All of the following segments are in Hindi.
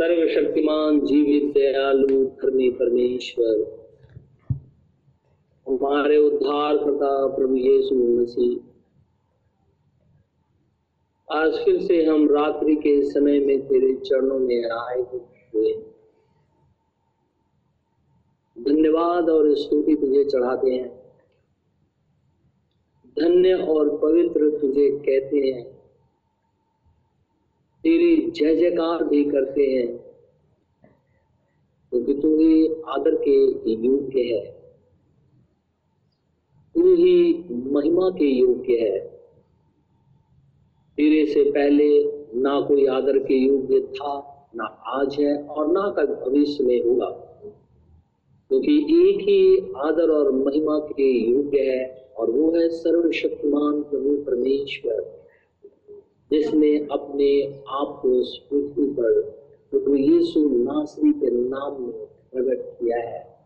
सर्वशक्तिमान जीवित, दयालु, धर्मी परमेश्वर। हमारे उद्धार करता प्रभु यीशु मसीह। आज फिर से हम रात्रि के समय में तेरे चरणों में आए हुए। धन्यवाद और स्तुति तुझे चढ़ाते हैं। धन्य और पवित्र तुझे कहते हैं। तेरी जय जयकार भी करते हैं। क्योंकि तो तू ही आदर के योग्य है। तू ही महिमा के योग्य है। तेरे से पहले ना कोई आदर के योग्य था, ना आज है और ना कल भविष्य में होगा। क्योंकि तो एक ही आदर और महिमा के योग्य है और वो है सर्वशक्तिमान प्रभु परमेश्वर। जिसने अपने आप को पृथ्वी पर प्रभु यीशु नासरी के नाम में प्रकट किया है।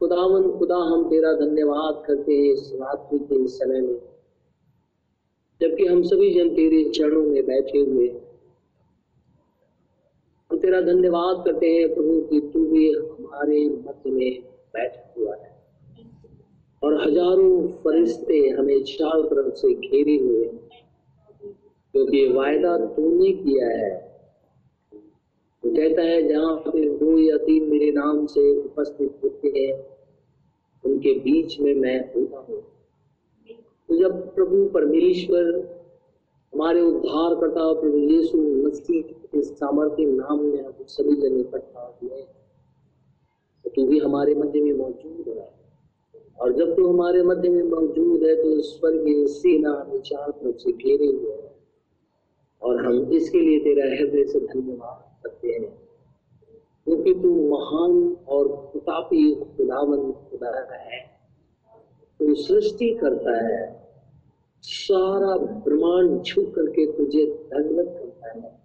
खुदावन, खुदा, हम तेरा धन्यवाद करते हैं इस रात्रि के समय में। जबकि हम सभी जन तेरे चरणों में बैठे हुए हम तेरा धन्यवाद करते हैं प्रभु कि तू भी हमारे मध्य में बैठा हुआ है। और हज़ारों फरिश्ते हमें चारों तरफ़ से घेरे हुए क्योंकि तो वायदा तूने किया है। तो कहता है, जहाँ पे दो या तीन मेरे नाम से उपस्थित होते हैं, उनके बीच में मैं होता हूँ। तो जब प्रभु परमेश्वर, हमारे उद्धार करता प्रभु यीशु मसीह के सामर्थ्य नाम में हम सभी जन इकट्ठा हुए तो तू भी हमारे मध्य में मौजूद है और जब तू हमारे मध्य में मौजूद है तो स्वर्गीय सेना हमें चार तरफ़ से घेरे हुए है। और हम इसके लिए तेरा हृदय से धन्यवाद करते हैं। क्योंकि तू महान और प्रतापी खुदावन खुदा है। तू सृष्टि करता है। सारा ब्रह्मांड छू करके तुझे दंडवत करता है।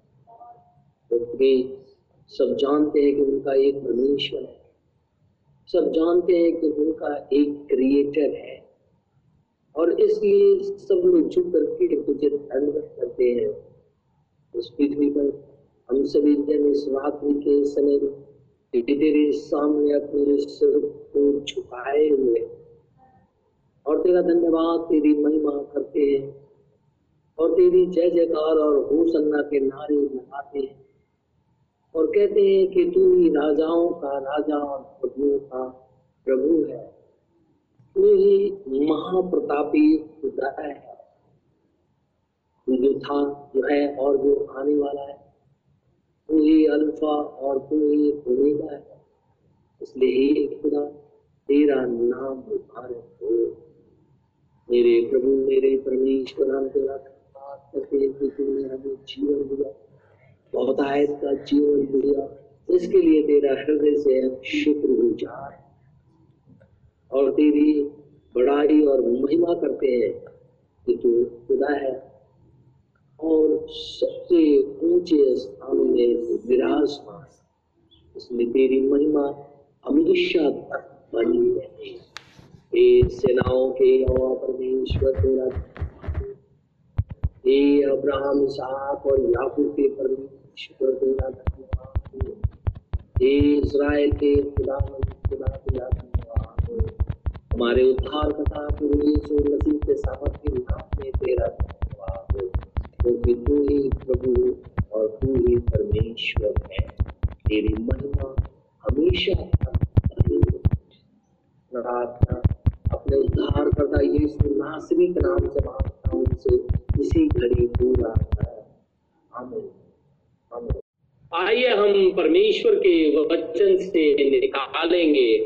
क्योंकि सब जानते हैं कि उनका एक परमेश्वर है। सब जानते हैं कि उनका एक क्रिएटर है। और इसलिए सब लोग झुक करके तुझे दंडवत करते हैं। उस पृथ्वी पर हम सभी जन इस रात्रि के समय में तेरे सामने अपने सिर को झुकाए हुए। और तेरा धन्यवाद, तेरी महिमा करते हैं। और तेरी जय जयकार और होसन्ना के नारे लगाते हैं। और कहते हैं कि तू ही राजाओं का राजा और प्रभुओं का प्रभु है। तू ही महाप्रतापी खुदा है। जो था, जो है और जो आने वाला है तू ही अल्फ़ा और तू ही ओमेगा है। इसलिए हे खुदा, तेरा नाम मुबारक हो। मेरे प्रभु, मेरे परमेश्वर, हम तेरा करते हैं कि तूने हमें जीवन दिया, बहुत आयत का जीवन दिया। इसके लिए तेरा हृदय से शुक्र गुजार और तेरी बड़ाई और महिमा करते हैं कि तू खुदा है सबसे ऊँचे स्थानों में विराजमान इसलिए तेरी महिमा हमेशा बनी रहती सेनाओं के यहोवा परमेश्वर तेरा हे। अब्राहम, इसहाक और याकूब के परमेश्वर तेरा धन्यवाद हे। इस्राएल के खुदा खुदा तेरा धन्यवाद हमारे उद्धार कथा प्रभु यीशु के सामर्थ्य नाम में तेरा धन्यवाद। क्योंकि तू ही प्रभु और तू ही परमेश्वर है। तेरी महिमा हमेशा प्रार्थना, अपने उद्धार करता यीशु नासरी के नाम से माँगता हूँ उनसे इसी घड़ी पूरा आमीन। आमीन। आइए हम परमेश्वर के वचन से निकालेंगे।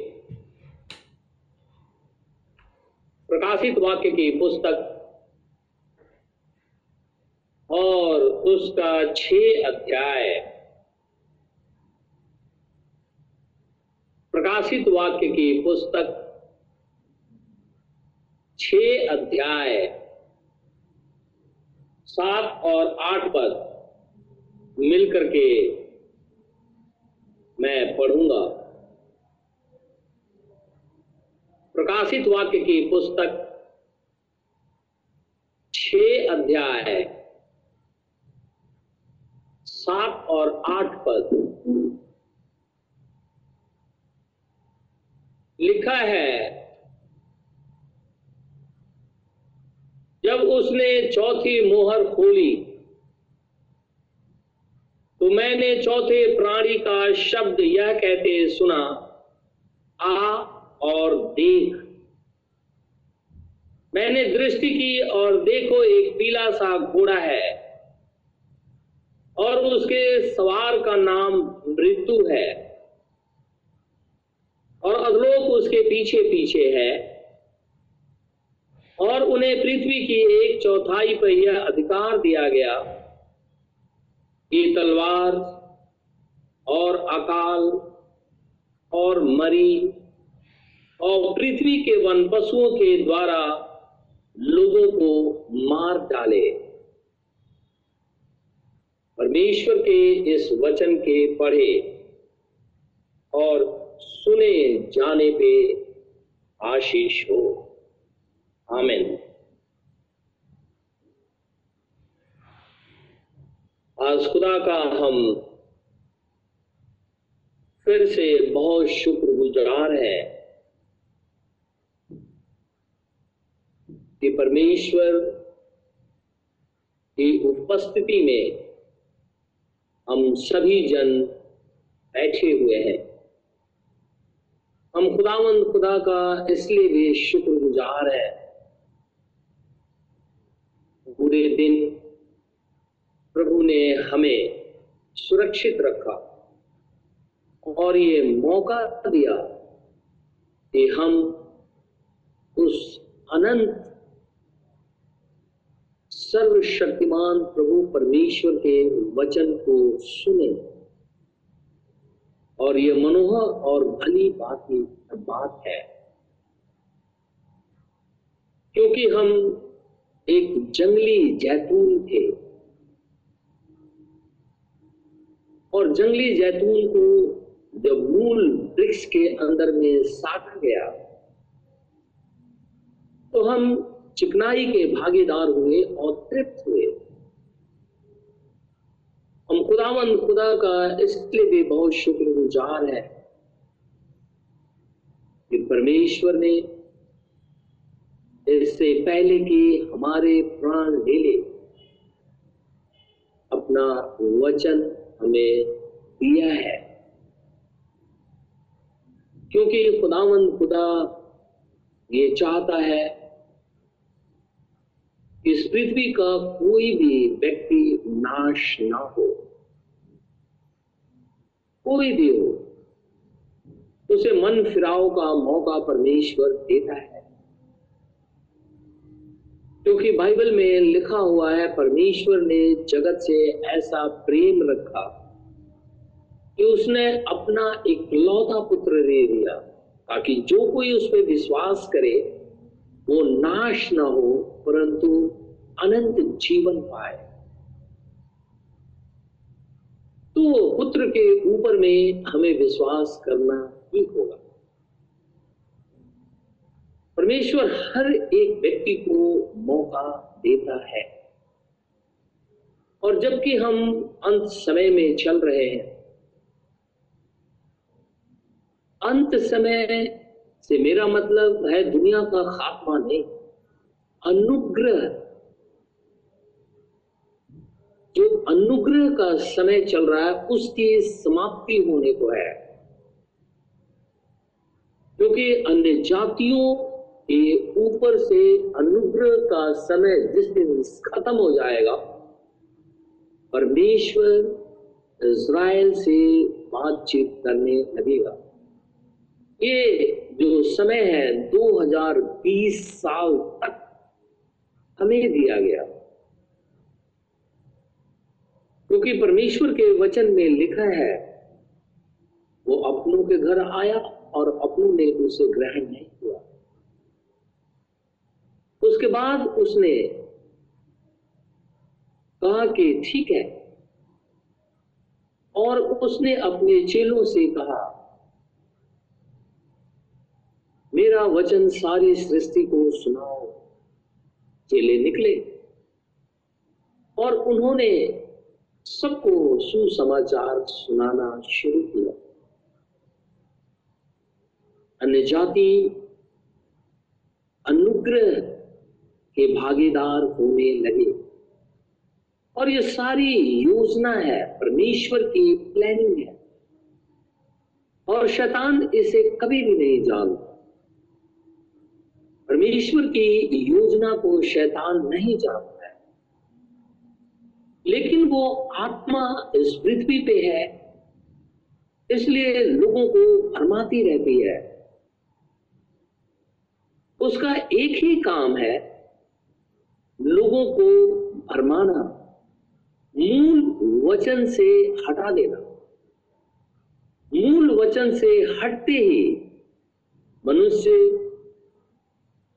प्रकाशित वाक्य की पुस्तक और उसका छह अध्याय प्रकाशित वाक्य की पुस्तक छह अध्याय सात और आठ पद मिलकर के मैं पढ़ूँगा। प्रकाशित वाक्य की पुस्तक छह अध्याय सात और आठ पद। लिखा है, जब उसने चौथी मोहर खोली तो मैंने चौथे प्राणी का शब्द यह कहते सुना, आ और देख। मैंने दृष्टि की और देखो एक पीला सा घोड़ा है। और उसके सवार का नाम मृत्यु है। और अधलोक उसके पीछे पीछे है। और उन्हें पृथ्वी की एक चौथाई पर यह अधिकार दिया गया कि तलवार और अकाल और मरी और पृथ्वी के वन पशुओं के द्वारा लोगों को मार डाले। परमेश्वर के इस वचन के पढ़े और सुने जाने पे आशीष हो। आमिन। आज खुदा का हम फिर से बहुत शुक्रगुजार है कि परमेश्वर की उपस्थिति में हम सभी जन बैठे हुए हैं। हम खुदावंद खुदा का इसलिए भी शुक्रगुजार है। पूरे दिन प्रभु ने हमें सुरक्षित रखा और ये मौका दिया कि हम उस अनंत सर्वशक्तिमान प्रभु परमेश्वर के वचन को सुने। और यह मनोहर और भली बात ही बात है। क्योंकि हम एक जंगली जैतून थे। और जंगली जैतून को जब मूल वृक्ष के अंदर में साटा गया। तो हम चिकनाई के भागीदार हुए और तृप्त हुए। हम खुदावन खुदा का इसलिए भी बहुत शुक्रगुजार है कि परमेश्वर ने इससे पहले कि हमारे प्राण ले ले, अपना वचन हमें दिया है। क्योंकि खुदावंद, खुदा ये चाहता है पृथ्वी का कोई भी व्यक्ति नाश ना हो, कोई भी हो, उसे मन फिराव का मौका परमेश्वर देता है। क्योंकि बाइबल में लिखा हुआ है, परमेश्वर ने जगत से ऐसा प्रेम रखा कि उसने अपना एक लौता पुत्र दे दिया, ताकि जो कोई उस पर विश्वास करे, वो नाश ना हो, परंतु अनंत जीवन पाए। तो पुत्र के ऊपर में हमें विश्वास करना ही होगा। परमेश्वर हर एक व्यक्ति को मौका देता है। और जबकि हम अंत समय में चल रहे हैं, अंत समय से मेरा मतलब है दुनिया का खात्मा नहीं, अनुग्रह जो अनुग्रह का समय चल रहा है, उसकी समाप्ति होने को है। क्योंकि अन्य जातियों के ऊपर से अनुग्रह का समय जिस दिन खत्म हो जाएगा, परमेश्वर इज़राइल से बातचीत करने लगेगा। ये जो समय है 2020 साल तक हमें दिया गया। क्योंकि परमेश्वर के वचन में लिखा है, वो अपनों के घर आया और अपनों ने उसे ग्रहण नहीं किया। उसके बाद उसने कहा कि ठीक है। और उसने अपने चेलों से कहा, मेरा वचन सारी सृष्टि को सुनाओ, चेले निकले। और उन्होंने सबको सुसमाचार सुनाना शुरू किया। अन्य जाति अनुग्रह के भागीदार होने लगे। और ये सारी योजना है, परमेश्वर की प्लानिंग है। और शैतान इसे कभी भी नहीं जानता। परमेश्वर की योजना को शैतान नहीं जानता। लेकिन वो आत्मा इस पृथ्वी पे है, इसलिए लोगों को भरमाती रहती है। उसका एक ही काम है लोगों को भरमाना, मूल वचन से हटा देना। मूल वचन से हटते ही मनुष्य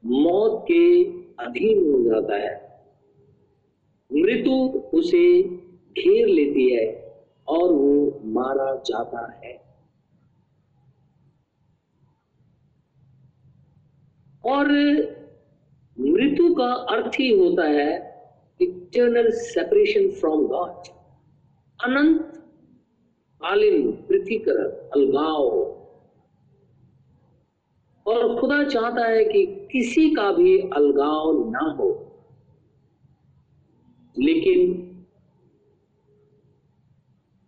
मौत के अधीन हो जाता है। मृत्यु उसे घेर लेती है और वो मारा जाता है। और मृत्यु का अर्थ ही होता है इटर्नल सेपरेशन फ्रॉम गॉड अनंत कालीन पृथ्वीकरण अलगाव। और खुदा चाहता है कि किसी का भी अलगाव ना हो। लेकिन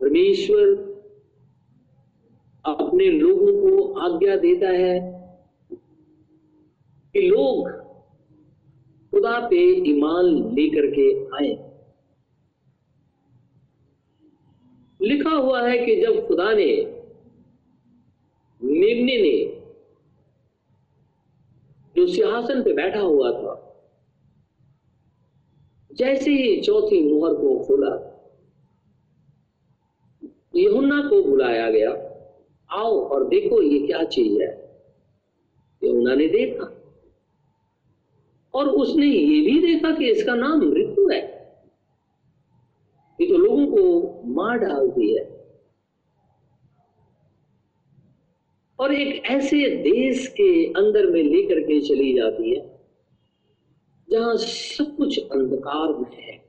परमेश्वर अपने लोगों को आज्ञा देता है कि लोग खुदा पे ईमान लेकर के आए। लिखा हुआ है कि जब खुदा ने मेमने ने जो सिंहासन पे बैठा हुआ था जैसे ही चौथी मुहर को खोला, यहुन्ना को बुलाया गया, आओ और देखो ये क्या चीज़ है। यमुना ने देखा और उसने ये भी देखा कि इसका नाम मृत्यु है। ये तो लोगों को मार डालती है। और एक ऐसे देश के अंदर में लेकर के चली जाती है जहाँ सब कुछ अंधकार में है,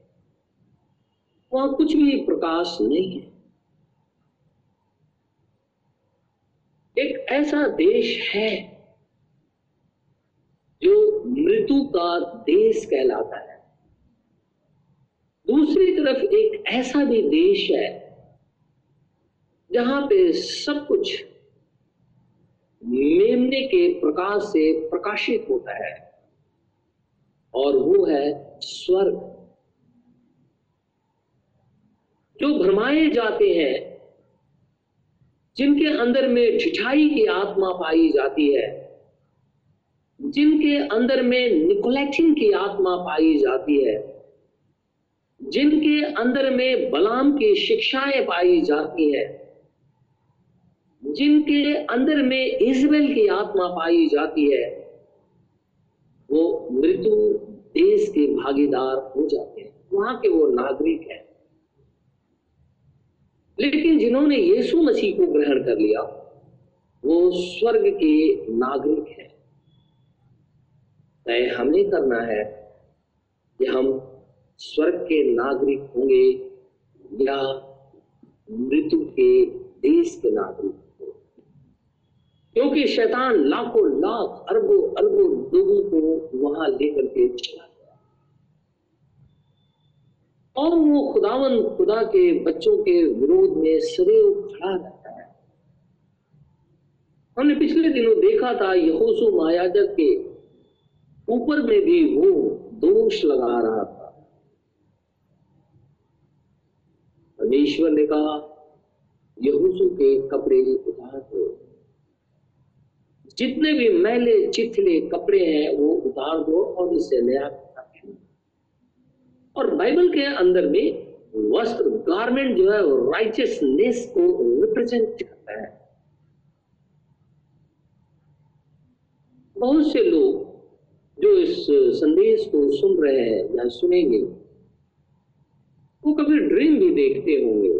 वहाँ कुछ भी प्रकाश नहीं है। एक ऐसा देश है जो मृत्यु का देश कहलाता है। दूसरी तरफ़ एक ऐसा भी देश है जहाँ पे सब कुछ मेमने के प्रकाश से प्रकाशित होता है। और वो है स्वर्ग। जो भरमाए जाते हैं, जिनके अंदर में ठिठाई की आत्मा पाई जाती है, जिनके अंदर में निकोलेटिन की आत्मा पाई जाती है, जिनके अंदर में बलाम की शिक्षाएँ पाई जाती है, जिनके अंदर में इजबेल की आत्मा पाई जाती है, वो मृत्यु देश के भागीदार हो जाते हैं। वहाँ के वो नागरिक हैं। लेकिन जिन्होंने यीशु मसीह को ग्रहण कर लिया, वो स्वर्ग के नागरिक हैं। तय हमें करना है कि हम स्वर्ग के नागरिक होंगे या मृत्यु के देश के नागरिक क्योंकि शैतान लाखों लाख अरबों अरबों लोगों को वहाँ लेकर के चला और वो खुदावन, खुदा के बच्चों के विरोध में सदैव खड़ा रहता है। हमने पिछले दिनों देखा था यहोसु महायाजक के ऊपर में भी वो दोष लगा रहा था। परमेश्वर ने कहा यहूसू के कपड़े उतार दो। जितने भी मैले चिथले कपड़े हैं, वो उतार दो और इसे नया और बाइबल के अंदर में वस्त्र गारमेंट जो है राइचियसनेस को रिप्रेजेंट करता है। बहुत से लोग जो इस संदेश को सुन रहे हैं या सुनेंगे, वो कभी ड्रीम भी देखते होंगे।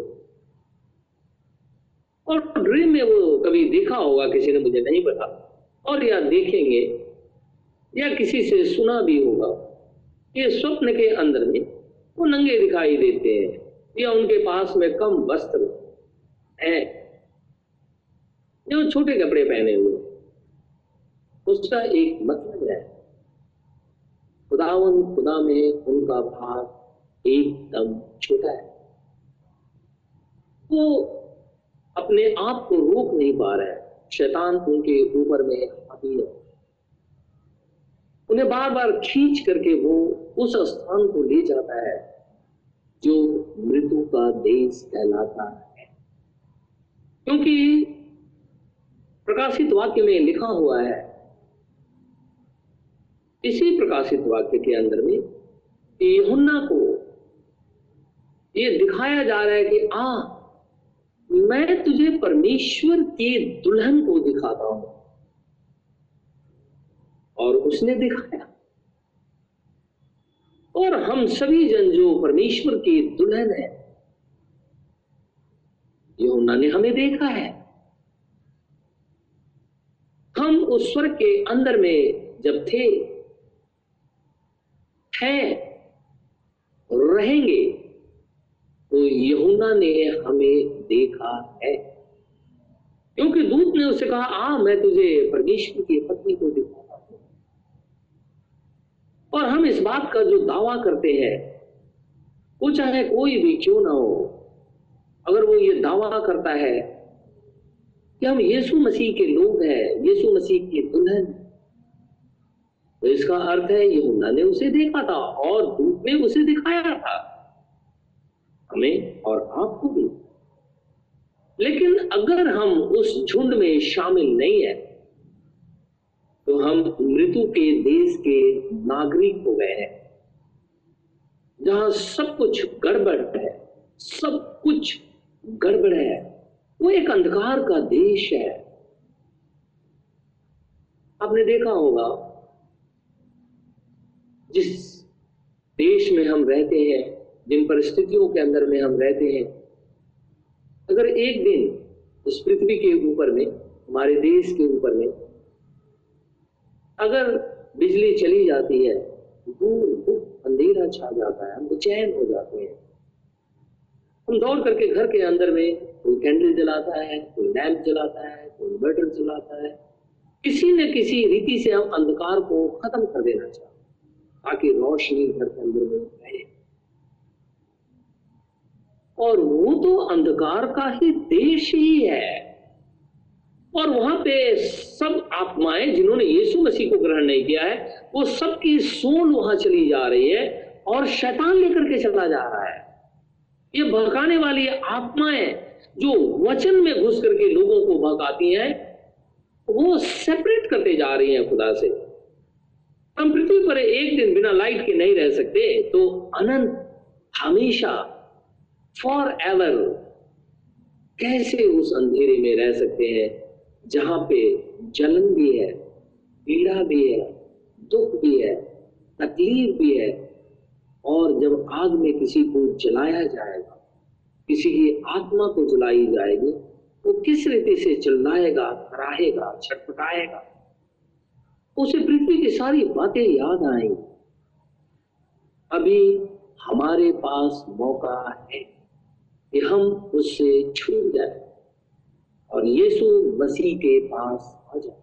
और ड्रीम में वो कभी देखा होगा, किसी ने मुझे नहीं पता और या देखेंगे, या किसी से सुना भी होगा। कि स्वप्न के अंदर में वो नंगे दिखाई देते हैं या उनके पास में कम वस्त्र है। जो छोटे कपड़े पहने हुए उसका एक मतलब है, खुदावन खुदा में उनका भाग एकदम छोटा है। वो अपने आप को रोक नहीं पा रहा है। शैतान उनके ऊपर में हावी है। उन्हें बार बार खींच करके वो उस स्थान को ले जाता है, जो मृत्यु का देश कहलाता है। क्योंकि प्रकाशित वाक्य में लिखा हुआ है, इसी प्रकाशित वाक्य के अंदर में यूहन्ना को ये दिखाया जा रहा है कि आ मैं तुझे परमेश्वर के दुल्हन को दिखाता हूँ। और उसने दिखाया। और हम सभी जन जो परमेश्वर के दुल्हन है यमुना ने हमें देखा है। हम उस स्वर्ग के अंदर में जब थे, हैं रहेंगे तो यहुना ने हमें देखा है। क्योंकि दूत ने उसे कहा, आ, मैं तुझे परमेश्वर की पत्नी को दिखाता हूँ और हम इस बात का जो दावा करते हैं, वो चाहे कोई भी क्यों ना हो, अगर वो ये दावा करता है कि हम यीशु मसीह के लोग हैं, यीशु मसीह के दुल्हन तो इसका अर्थ है यहुना ने उसे देखा था और दूत ने उसे दिखाया था। हमें और आपको भी। लेकिन अगर हम उस झुंड में शामिल नहीं है तो हम मृत्यु के देश के नागरिक हो गए हैं। जहाँ सब कुछ गड़बड़ है, सब कुछ गड़बड़ है। वो एक अंधकार का देश है। आपने देखा होगा, जिस देश में हम रहते हैं, जिन परिस्थितियों के अंदर में हम रहते हैं, अगर एक दिन इस पृथ्वी के ऊपर में, हमारे देश के ऊपर में अगर बिजली चली जाती है दूर दूर अंधेरा छा जाता है, हम बेचैन हो जाते हैं। हम दौड़ करके घर के अंदर में कोई कैंडल जलाता है, कोई लैंप जलाता है, कोई इन्वर्टर जलाता है, किसी न किसी रीति से हम अंधकार को खत्म कर देना चाहते ताकि रोशनी घर के अंदर में रहे। और वो तो अंधकार का ही देश ही है। और वहाँ पे सब आत्माएँ जिन्होंने यीशु मसीह को ग्रहण नहीं किया है, वो सबकी सोल वहाँ चली जा रही है और शैतान लेकर के चला जा रहा है। ये भगाने वाली आत्माएँ जो वचन में घुस करके लोगों को भगाती हैं, वो सेपरेट करते जा रही हैं खुदा से। हम पृथ्वी पर एक दिन बिना लाइट के नहीं रह सकते तो अनंत हमेशा फॉर एवर कैसे उस अंधेरे में रह सकते हैं? जहाँ पे जलन भी है, पीड़ा भी है, दुख भी है, तकलीफ़ भी है, और जब आग में किसी को जलाया जाएगा, किसी की आत्मा को जलाई जाएगी, वो किस रीति से चिल्लाएगा, कराहेगा, छटपटाएगा? उसे पृथ्वी की सारी बातें याद आएँगी। अभी हमारे पास मौका है कि हम उससे छूट जाए। और यीशु मसीह के पास आ जाए।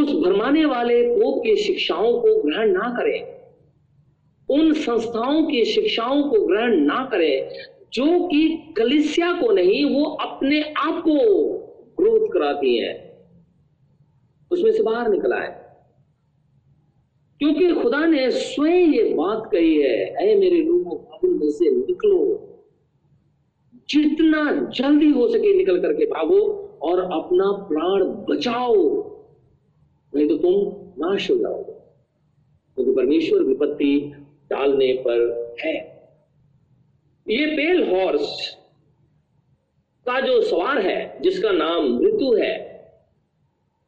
उस भरमाने वाले पोप की शिक्षाओं को ग्रहण ना करें। उन संस्थाओं की शिक्षाओं को ग्रहण ना करें, जो कि कलिसिया को नहीं, वो अपने आप को ग्रोथ कराती है। उसमें से बाहर निकला है। क्योंकि खुदा ने स्वयं ये बात कही है अरे मेरे लोगों पागल में से निकलो। जितना जल्दी हो सके निकल करके भागो और अपना प्राण बचाओ। नहीं तो तुम नाश हो जाओगे। क्योंकि तो परमेश्वर विपत्ति डालने पर है। ये पेल हॉर्स का जो सवार है, जिसका नाम मृत्यु है,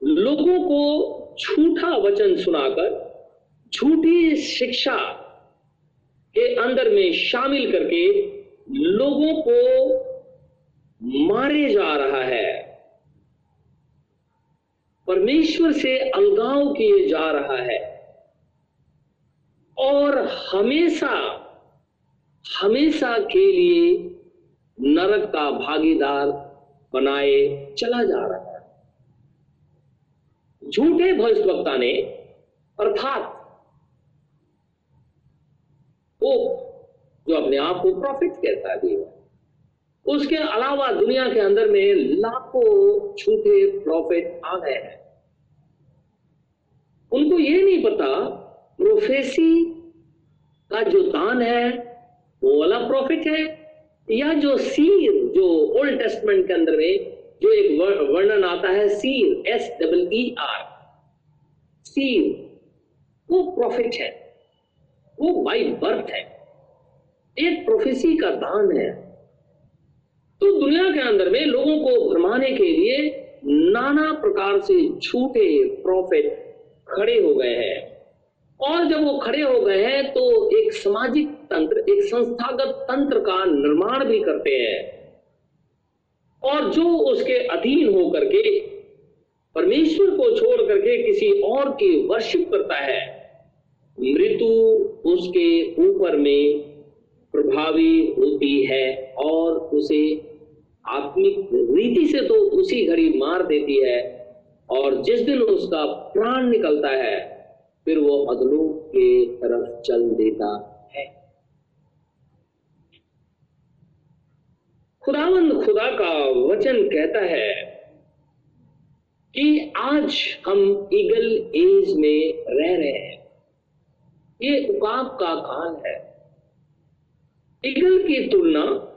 लोगों को झूठा वचन सुनाकर, झूठी शिक्षा के अंदर में शामिल करके लोगों को मारे जा रहा है। परमेश्वर से अलगाव किए जा रहा है। और हमेशा हमेशा के लिए नरक का भागीदार बनाए चला जा रहा है। झूठे भविष्यवक्ता ने, अर्थात वो अपने आप को प्रॉफिट कहता है। उसके अलावा दुनिया के अंदर में लाखों झूठे प्रॉफिट आ गए हैं। उनको ये नहीं पता प्रोफेसी का जो दान है, वो वाला प्रॉफिट है, या जो सीर जो ओल्ड टेस्टमेंट के अंदर में जो एक वर्णन आता है seer S double E R seer वो प्रॉफिट है, वो बाई बर्थ है। एक प्रोफेसी का दान है। तो दुनिया के अंदर में लोगों को भरमाने के लिए नाना प्रकार से झूठे प्रॉफिट खड़े हो गए हैं। और जब वो खड़े हो गए हैं तो एक सामाजिक तंत्र, एक संस्थागत तंत्र का निर्माण भी करते हैं। और जो उसके अधीन होकर के परमेश्वर को छोड़ करके किसी और की वर्शिप करता है, मृत्यु उसके ऊपर में प्रभावी होती है और उसे आत्मिक रीति से तो उसी घड़ी मार देती है और जिस दिन उसका प्राण निकलता है, फिर वो अधलोक के तरफ़ चल देता है। खुदावंद खुदा का वचन कहता है कि आज हम ईगल एज में रह रहे हैं। ये उकाब का काल है। ईगल की तुलना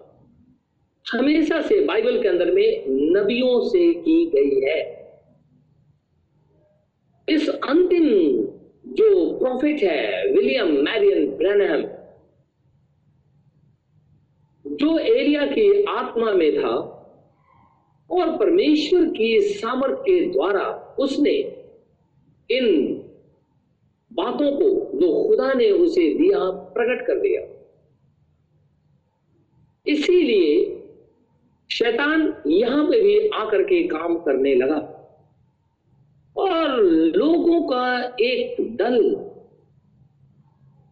हमेशा से बाइबल के अंदर में नबियों से की गई है। इस अंतिम जो प्रॉफिट है विलियम मैरियन ब्रैनहम जो एरिया की आत्मा में था और परमेश्वर की सामर्थ्य के द्वारा उसने इन बातों को जो खुदा ने उसे दिया, प्रकट कर दिया। इसीलिए शैतान यहाँ पे भी आकर के काम करने लगा। और लोगों का एक दल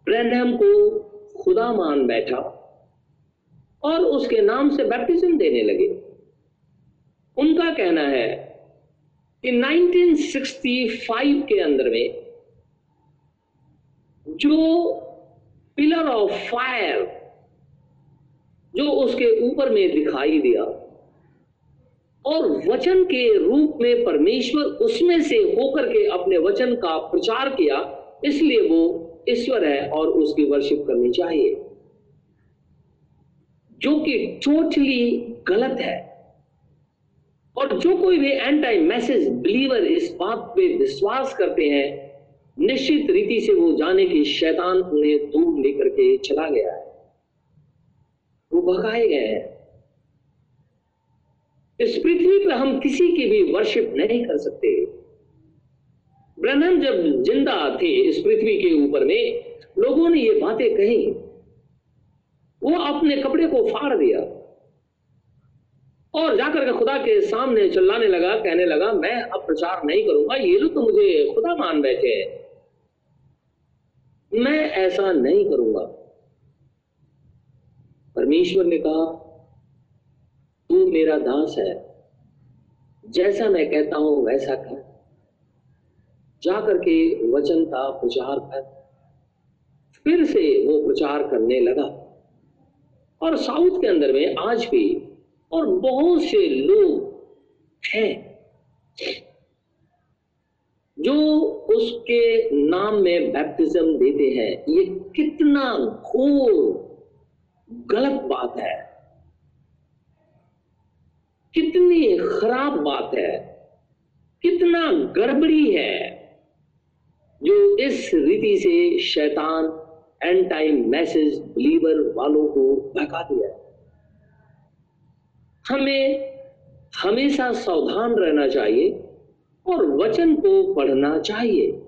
ब्रैनहम को खुदा मान बैठा और उसके नाम से बैप्टिज्म देने लगे। उनका कहना है कि 1965 के अंदर में जो पिलर ऑफ़ फायर जो उसके ऊपर में दिखाई दिया। और वचन के रूप में परमेश्वर उसमें से होकर के अपने वचन का प्रचार किया, इसलिए वो ईश्वर है और उसकी वर्शिप करनी चाहिए। जो कि टोटली गलत है। और जो कोई भी एंटी मैसेज बिलीवर इस बात पे विश्वास करते हैं, निश्चित रीति से वो जाने की शैतान उन्हें दूर लेकर के चला गया है। वो भगाए गए हैं। इस पृथ्वी पर हम किसी की भी वर्शिप नहीं कर सकते। ब्रहण जब ज़िंदा थे इस पृथ्वी के ऊपर में, लोगों ने ये बातें कही। वो अपने कपड़े को फाड़ दिया। और जाकर के खुदा के सामने चिल्लाने लगा, कहने लगा, मैं अब प्रचार नहीं करूँगा, ये लोग तो मुझे खुदा मान बैठे हैं। मैं ऐसा नहीं करूँगा। परमेश्वर ने कहा, तू मेरा दास है। जैसा मैं कहता हूँ, वैसा कर। जाकर के वचन का प्रचार कर। फिर से वो प्रचार करने लगा। और साउथ के अंदर में आज भी और बहुत से लोग हैं जो उसके नाम में बैप्टिज्म देते हैं। ये कितना घोर गलत बात है। कितनी खराब बात है। कितना गड़बड़ी है। जो इस रीति से शैतान एंड टाइम मैसेज बिलीवर वालों को बहका दिया हमें हमेशा सावधान रहना चाहिए और वचन को पढ़ना चाहिए।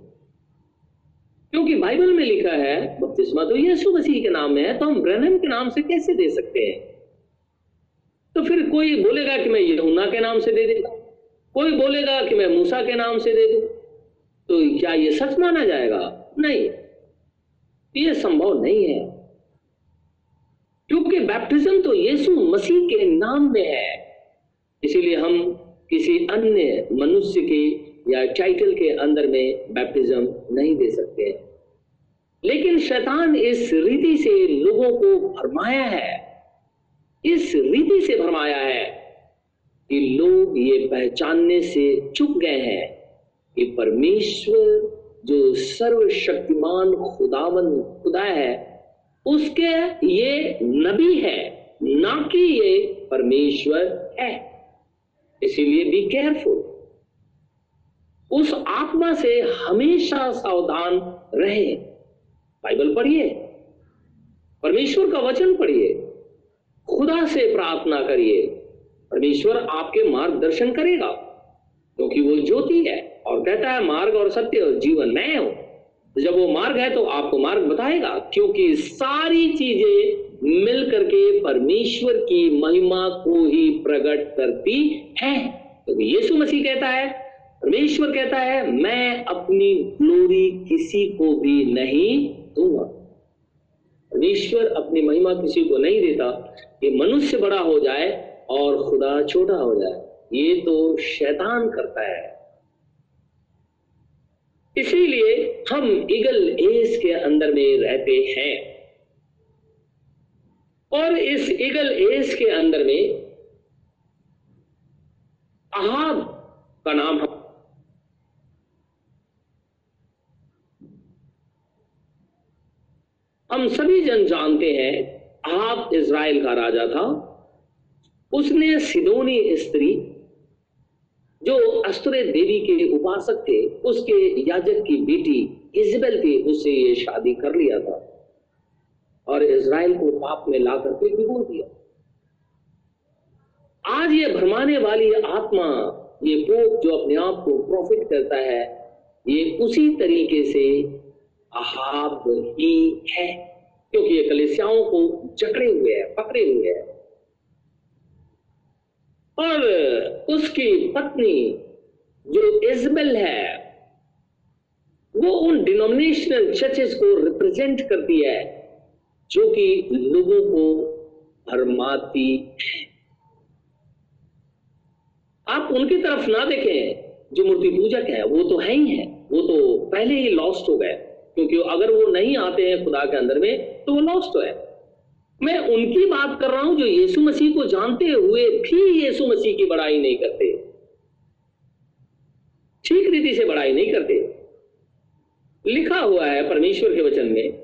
क्योंकि बाइबल में लिखा है, बपतिस्मा तो यीशु मसीह के नाम में है तो हम ब्रहण के नाम से कैसे दे सकते हैं? तो फिर कोई बोलेगा कि मैं यहुना के नाम से दे देगा कोई बोलेगा कि मैं मूसा के नाम से दे दू तो क्या ये सच माना जाएगा? नहीं यह संभव नहीं है। क्योंकि बैप्टिज्म तो यीशु मसीह के नाम में है, इसीलिए हम किसी अन्य मनुष्य के या टाइटल के अंदर में बैप्टिज्म नहीं दे सकते। लेकिन शैतान इस रीति से लोगों को भरमाया है, इस रीति से भरमाया है कि लोग ये पहचानने से चुक गए हैं कि परमेश्वर जो सर्वशक्तिमान खुदावन, खुदा है, उसके ये नबी है, ना कि ये परमेश्वर है। इसीलिए बी केयरफुल उस आत्मा से हमेशा सावधान रहे। बाइबल पढ़िए, परमेश्वर का वचन पढ़िए, खुदा से प्रार्थना करिए, परमेश्वर आपके मार्गदर्शन करेगा, क्योंकि वो ज्योति है और कहता है, मार्ग और सत्य और जीवन मैं हूँ। तो जब वो मार्ग है तो आपको मार्ग बताएगा, क्योंकि सारी चीज़ें मिल करके परमेश्वर की महिमा को ही प्रकट करती है। तो यीशु मसीह कहता है परमेश्वर कहता है, मैं अपनी ग्लोरी किसी को भी नहीं दूँगा। परमेश्वर अपनी महिमा किसी को नहीं देता। कि मनुष्य बड़ा हो जाए और खुदा छोटा हो जाए। ये तो शैतान करता है। इसीलिए हम ईगल एस के अंदर में रहते हैं। और इस ईगल एस के अंदर में अहाब का नाम हम हम सभी जन जानते हैं, आप इज़राइल का राजा था। उसने सिदोनी स्त्री, जो अस्तुरे देवी के उपासक थे, उसके याजक की बेटी इजबेल थी उससे ये शादी कर लिया था। और इज़राइल को पाप में ला करके भिगो दिया आज ये भरमाने वाली आत्मा, ये पोप जो अपने आप को प्रॉफिट करता है, ये उसी तरीके से अहाब ही है, क्योंकि ये कलिसियाओं को जकड़े हुए है, पकड़े हुए है। और उसकी पत्नी जो इजबेल है, वो उन डिनोमिनेशनल चर्चेस को रिप्रेजेंट करती है, जो कि लोगों को भरमाती है। आप उनकी तरफ़ ना देखें, जो मूर्ति पूजक है, वो तो है ही है, वो तो पहले ही लॉस्ट हो गए। क्योंकि अगर वो नहीं आते हैं खुदा के अंदर में तो वो लॉस्ट है। मैं उनकी बात कर रहा हूँ जो यीशु मसीह को जानते हुए भी यीशु मसीह की बड़ाई नहीं करते। ठीक रीति से बड़ाई नहीं करते। लिखा हुआ है परमेश्वर के वचन में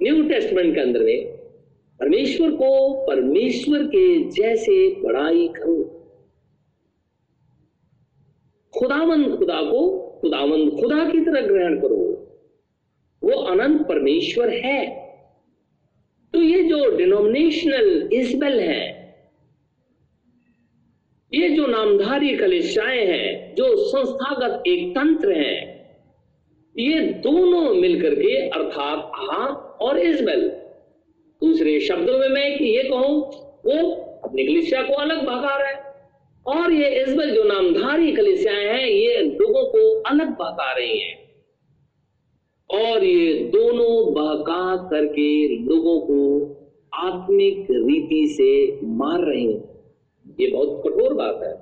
न्यू टेस्टमेंट के अंदर में, परमेश्वर को परमेश्वर के जैसे बड़ाई करो। खुदावंद खुदा को, खुदावंद खुदा की तरह ग्रहण करो। वो अनंत परमेश्वर है। तो ये जो डिनोमिनेशनल इजबल है, ये जो नामधारी कलिशाएँ हैं, जो संस्थागत एक तंत्र है, ये दोनों मिलकर के अर्थात आप और इजबल दूसरे शब्दों में मैं ये कहूँ, वो अपनी कलिसिया को अलग भगा रहा है और ये इजबल जो नामधारी कलिसियाएँ हैं, ये लोगों को अलग भगा रही हैं। और ये दोनों बहका करके लोगों को आत्मिक रीति से मार रहे हैं। ये बहुत कठोर बात है।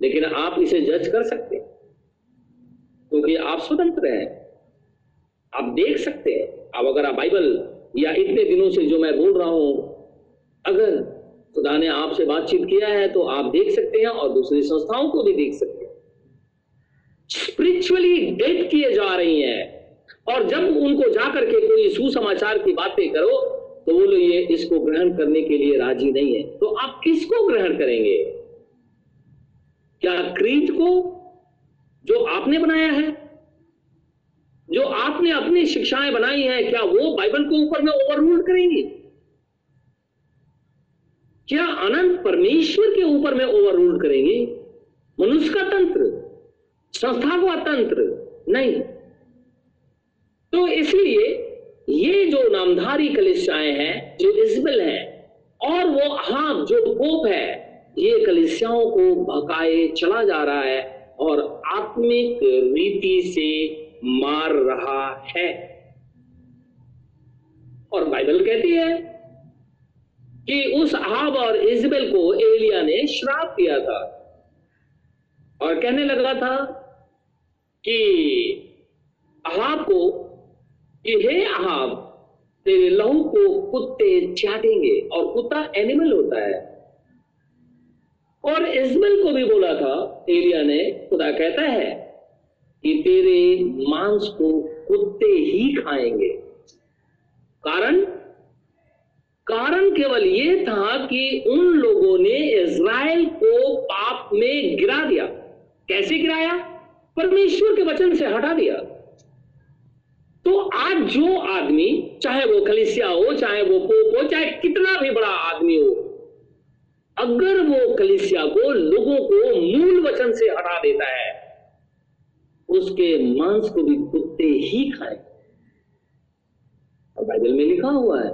लेकिन आप इसे जज कर सकते हैं, क्योंकि आप स्वतंत्र हैं। आप देख सकते हैं। अब अगर आप बाइबल या इतने दिनों से जो मैं बोल रहा हूँ, अगर खुदा ने आपसे बातचीत किया है तो आप देख सकते हैं और दूसरी संस्थाओं को भी देख सकते हैं। स्पिरिचुअली डेट किए जा रही हैं। और जब उनको जाकर के कोई सुसमाचार की बातें करो तो लोग ये इसको ग्रहण करने के लिए राज़ी नहीं है। तो आप किसको ग्रहण करेंगे? क्या क्रीत को, जो आपने बनाया है? जो आपने अपनी शिक्षाएँ बनाई हैं, क्या वो बाइबल को ऊपर में ओवररूल करेंगी? क्या अनंत परमेश्वर के ऊपर में ओवररूल करेंगे? मनुष्य का तंत्र। संस्था को तंत्र? नहीं। तो इसलिए ये जो नामधारी कलिसियाएँ हैं, जो इजबल है, और वो हाँ जो पोप है, ये कलिसियाओं को भकाए चला जा रहा है और आत्मिक रीति से मार रहा है। और बाइबल कहती है कि उस आहाब और इजबेल को एलिया ने श्राप दिया था। और कहने लगा था कि अहाब को, कि हे अहाब, तेरे लहू को कुत्ते चाटेंगे और कुत्ता एनिमल होता है। और इजबेल को भी बोला था एलिया ने, खुदा कहता है कि तेरे मांस को कुत्ते ही खाएँगे। कारण? कारण केवल यह था कि उन लोगों ने इज़राइल को पाप में गिरा दिया। कैसे गिराया? परमेश्वर के वचन से हटा दिया। तो आज जो आदमी, चाहे वो कलिसिया हो, चाहे वो पोप हो, चाहे कितना भी बड़ा आदमी हो, अगर वो कलिसिया को, लोगों को मूल वचन से हटा देता है, उसके मांस को भी कुत्ते ही खाए। और बाइबल में लिखा हुआ है,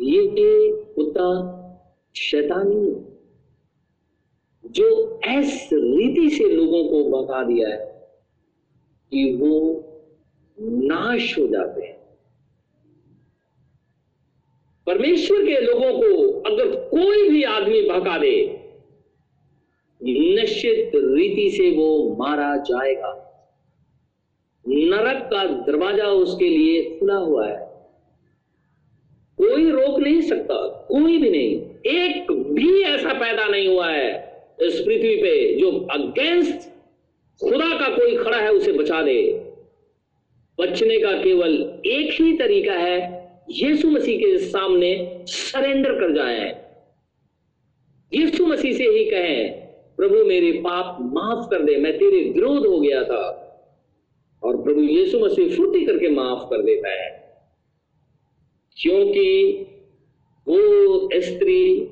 ये कुत्ता शैतानी जो ऐस रीति से लोगों को बता दिया है कि वो नाश हो जाते हैं। परमेश्वर के लोगों को अगर कोई भी आदमी भगा दे, निश्चित रीति से वो मारा जाएगा। नरक का दरवाज़ा उसके लिए खुला हुआ है। कोई रोक नहीं सकता, कोई भी नहीं। एक भी ऐसा पैदा नहीं हुआ है। इस पृथ्वी पे जो अगेंस्ट खुदा का कोई खड़ा है, उसे बचा दे। बचने का केवल एक ही तरीका है, यीशु मसीह के सामने सरेंडर कर जाए। यीशु मसीह से ही कहें, प्रभु, मेरे पाप माफ़ कर दे, मैं तेरे विरोध हो गया था। और प्रभु यीशु मसीह फुर्ती करके माफ़ कर देता है। क्योंकि वो स्त्री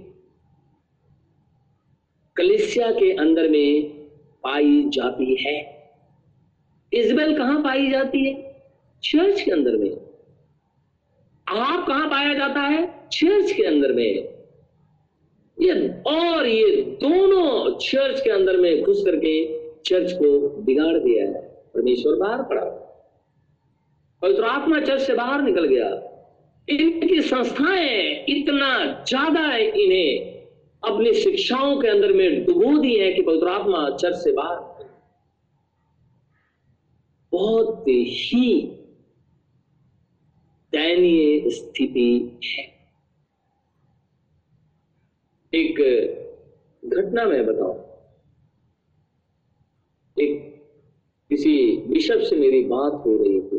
कलिसिया के अंदर में पाई जाती है। इजबेल कहाँ पाई जाती है? चर्च के अंदर में। आप कहाँ पाया जाता है? चर्च के अंदर में। ये और ये दोनों चर्च के अंदर में घुस करके चर्च को बिगाड़ दिया है। परमेश्वर बाहर पड़ा। पवित्र आत्मा चर्च से बाहर निकल गया। इनकी संस्थाएँ इतना ज़्यादा है इन्हें। अपनी शिक्षाओं के अंदर में डुबो दी है कि पवित्र आत्मा चर्च से बाहर। बहुत ही दयनीय स्थिति है। एक घटना में बताऊँ। एक किसी बिशप से मेरी बात हो रही थी।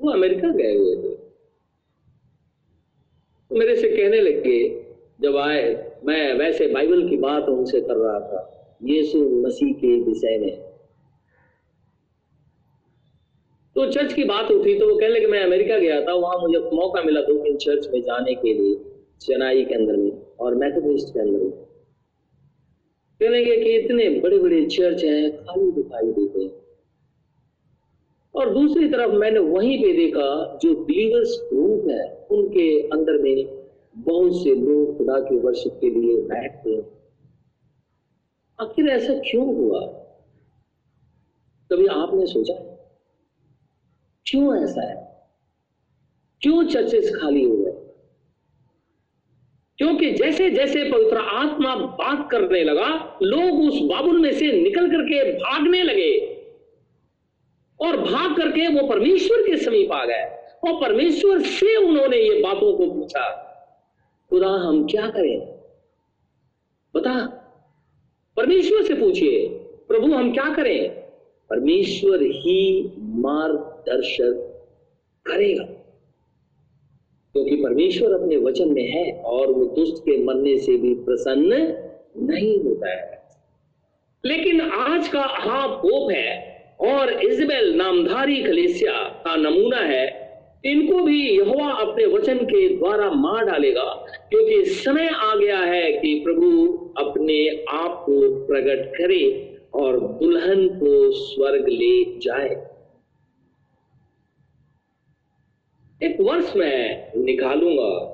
वो अमेरिका गए हुए थे। मेरे से कहने लगे जब आए, मैं वैसे बाइबल की बात उनसे कर रहा था। यीशु मसीह के विषय में। तो चर्च की बात उठी तो वो कहने लगे, मैं अमेरिका गया था, वहाँ मुझे मौका मिला दो दिन चर्च में जाने के लिए, चेन्नई के अंदर में, और मैथोडिस्ट के अंदर में। कहेंगे कि इतने बड़े बड़े चर्च हैं, खाली दिखाई देते हैं। और दूसरी तरफ़ मैंने वहीं पे देखा, जो बिलीवर्स ग्रुप है, उनके अंदर में बहुत से लोग खुदा के वर्षिप के लिए बैठते आखिर ऐसा क्यों हुआ? कभी आपने सोचा? क्यों ऐसा है? क्यों चर्चेस खाली हो गए? क्योंकि जैसे जैसे पवित्र आत्मा बात करने लगा, लोग उस बाबुल में से निकल करके भागने लगे। और भाग करके वो परमेश्वर के समीप आ गए। और परमेश्वर से उन्होंने ये बातों को पूछा। खुदा हम क्या करें? बता। परमेश्वर से पूछिए, प्रभु हम क्या करें? परमेश्वर ही मार्गदर्शन करेगा। क्योंकि परमेश्वर अपने वचन में है और वो दुष्ट के मरने से भी प्रसन्न नहीं होता है। लेकिन आज का हा पोप है और इजबेल नामधारी कलेसिया का नमूना है, इनको भी यहोवा अपने वचन के द्वारा मार डालेगा। क्योंकि समय आ गया है कि प्रभु अपने आप को प्रकट करे और दुल्हन को स्वर्ग ले जाए। एक वर्ष मैं निकालूँगा।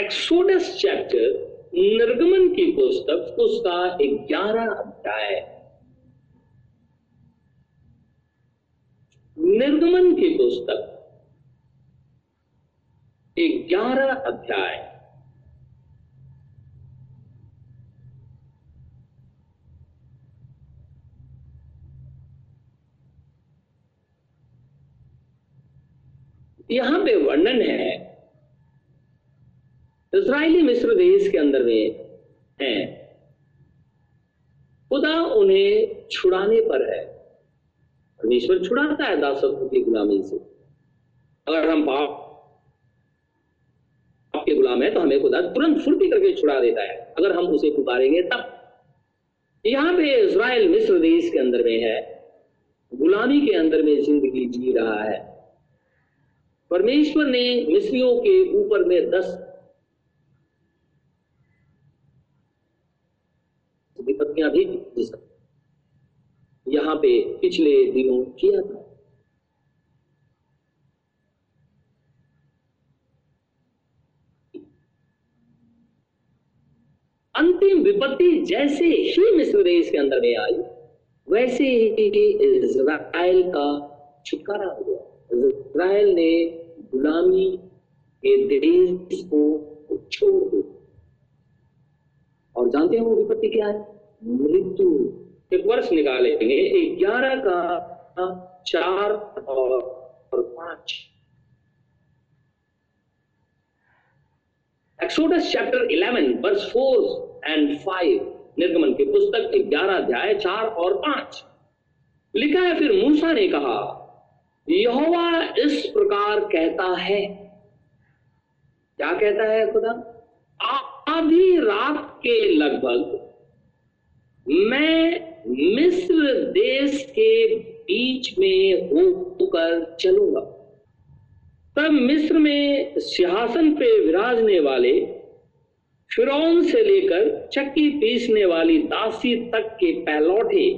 एक्सोडस चैप्टर निर्गमन की पुस्तक, उसका ग्यारह अध्याय। निर्गमन की पुस्तक। ग्यारह अध्याय। यहाँ पे वर्णन है इसराइली मिस्र देश के अंदर में है। खुदा उन्हें छुड़ाने पर है। परमेश्वर छुड़ाता है दासत्व की गुलामी से। अगर हम पाप के गुलाम है तो हमें खुदा तुरंत फुर्ती करके छुड़ा देता है। अगर हम उसे पुकारेंगे, तब। यहाँ पे इसराइल मिस्र देश के अंदर में है। गुलामी के अंदर में ज़िंदगी जी रहा है। परमेश्वर ने मिस्रियों के ऊपर में दस विपत्तियाँ भी यहाँ पे पिछले दिनों किया था। अंतिम विपत्ति जैसे ही मिस्र देश के अंदर में आई, वैसे ही इज़राइल का छुटकारा हुआ। इज़राइल ने गुलामी के देश को छोड़ दिया। और जानते हैं वो विपत्ति क्या है? मृत्यु। एक वर्ष निकालेंगे। ग्यारह का चार और, पाँच। एक्सोडस चैप्टर 11 वर्स 4 एंड 5 निर्गमन की पुस्तक 11 अध्याय 4 और 5 लिखा है फिर मूसा ने कहा यहोवा इस प्रकार कहता है। क्या कहता है खुदा? आधी रात के लगभग मैं मिस्र देश के बीच में होकर चलूँगा। तब मिस्र में सिंहासन पे विराजने वाले, फिरौन से लेकर चक्की पीसने वाली दासी तक के पैलौठे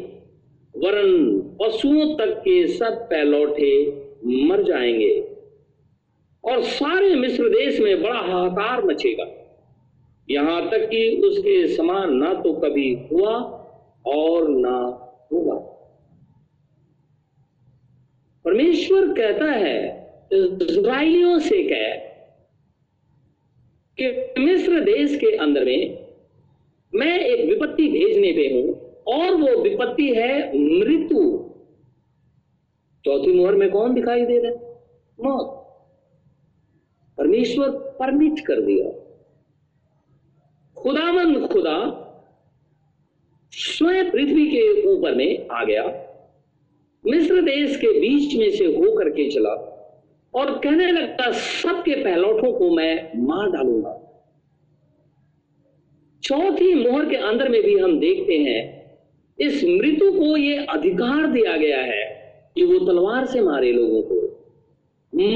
वरन पशुओं तक के सब पैलौठे मर जाएँगे। और सारे मिस्र देश में बड़ा हाहाकार मचेगा। यहाँ तक कि उसके समान ना तो कभी हुआ और ना होगा। परमेश्वर कहता है इसराइलियों से कह कि मिस्र देश के अंदर में मैं एक विपत्ति भेजने पे हूँ और वो विपत्ति है मृत्यु। चौथी मोहर में कौन दिखाई दे रहा है? मौत। परमेश्वर परमिट कर दिया। खुदामंद खुदा स्वयं पृथ्वी के ऊपर में आ गया, मिस्र देश के बीच में से होकर के चला और कहने लगता, सबके पहलौठों को मैं मार डालूँगा। चौथी मोहर के अंदर में भी हम देखते हैं, इस मृत्यु को यह अधिकार दिया गया है कि वो तलवार से मारे लोगों को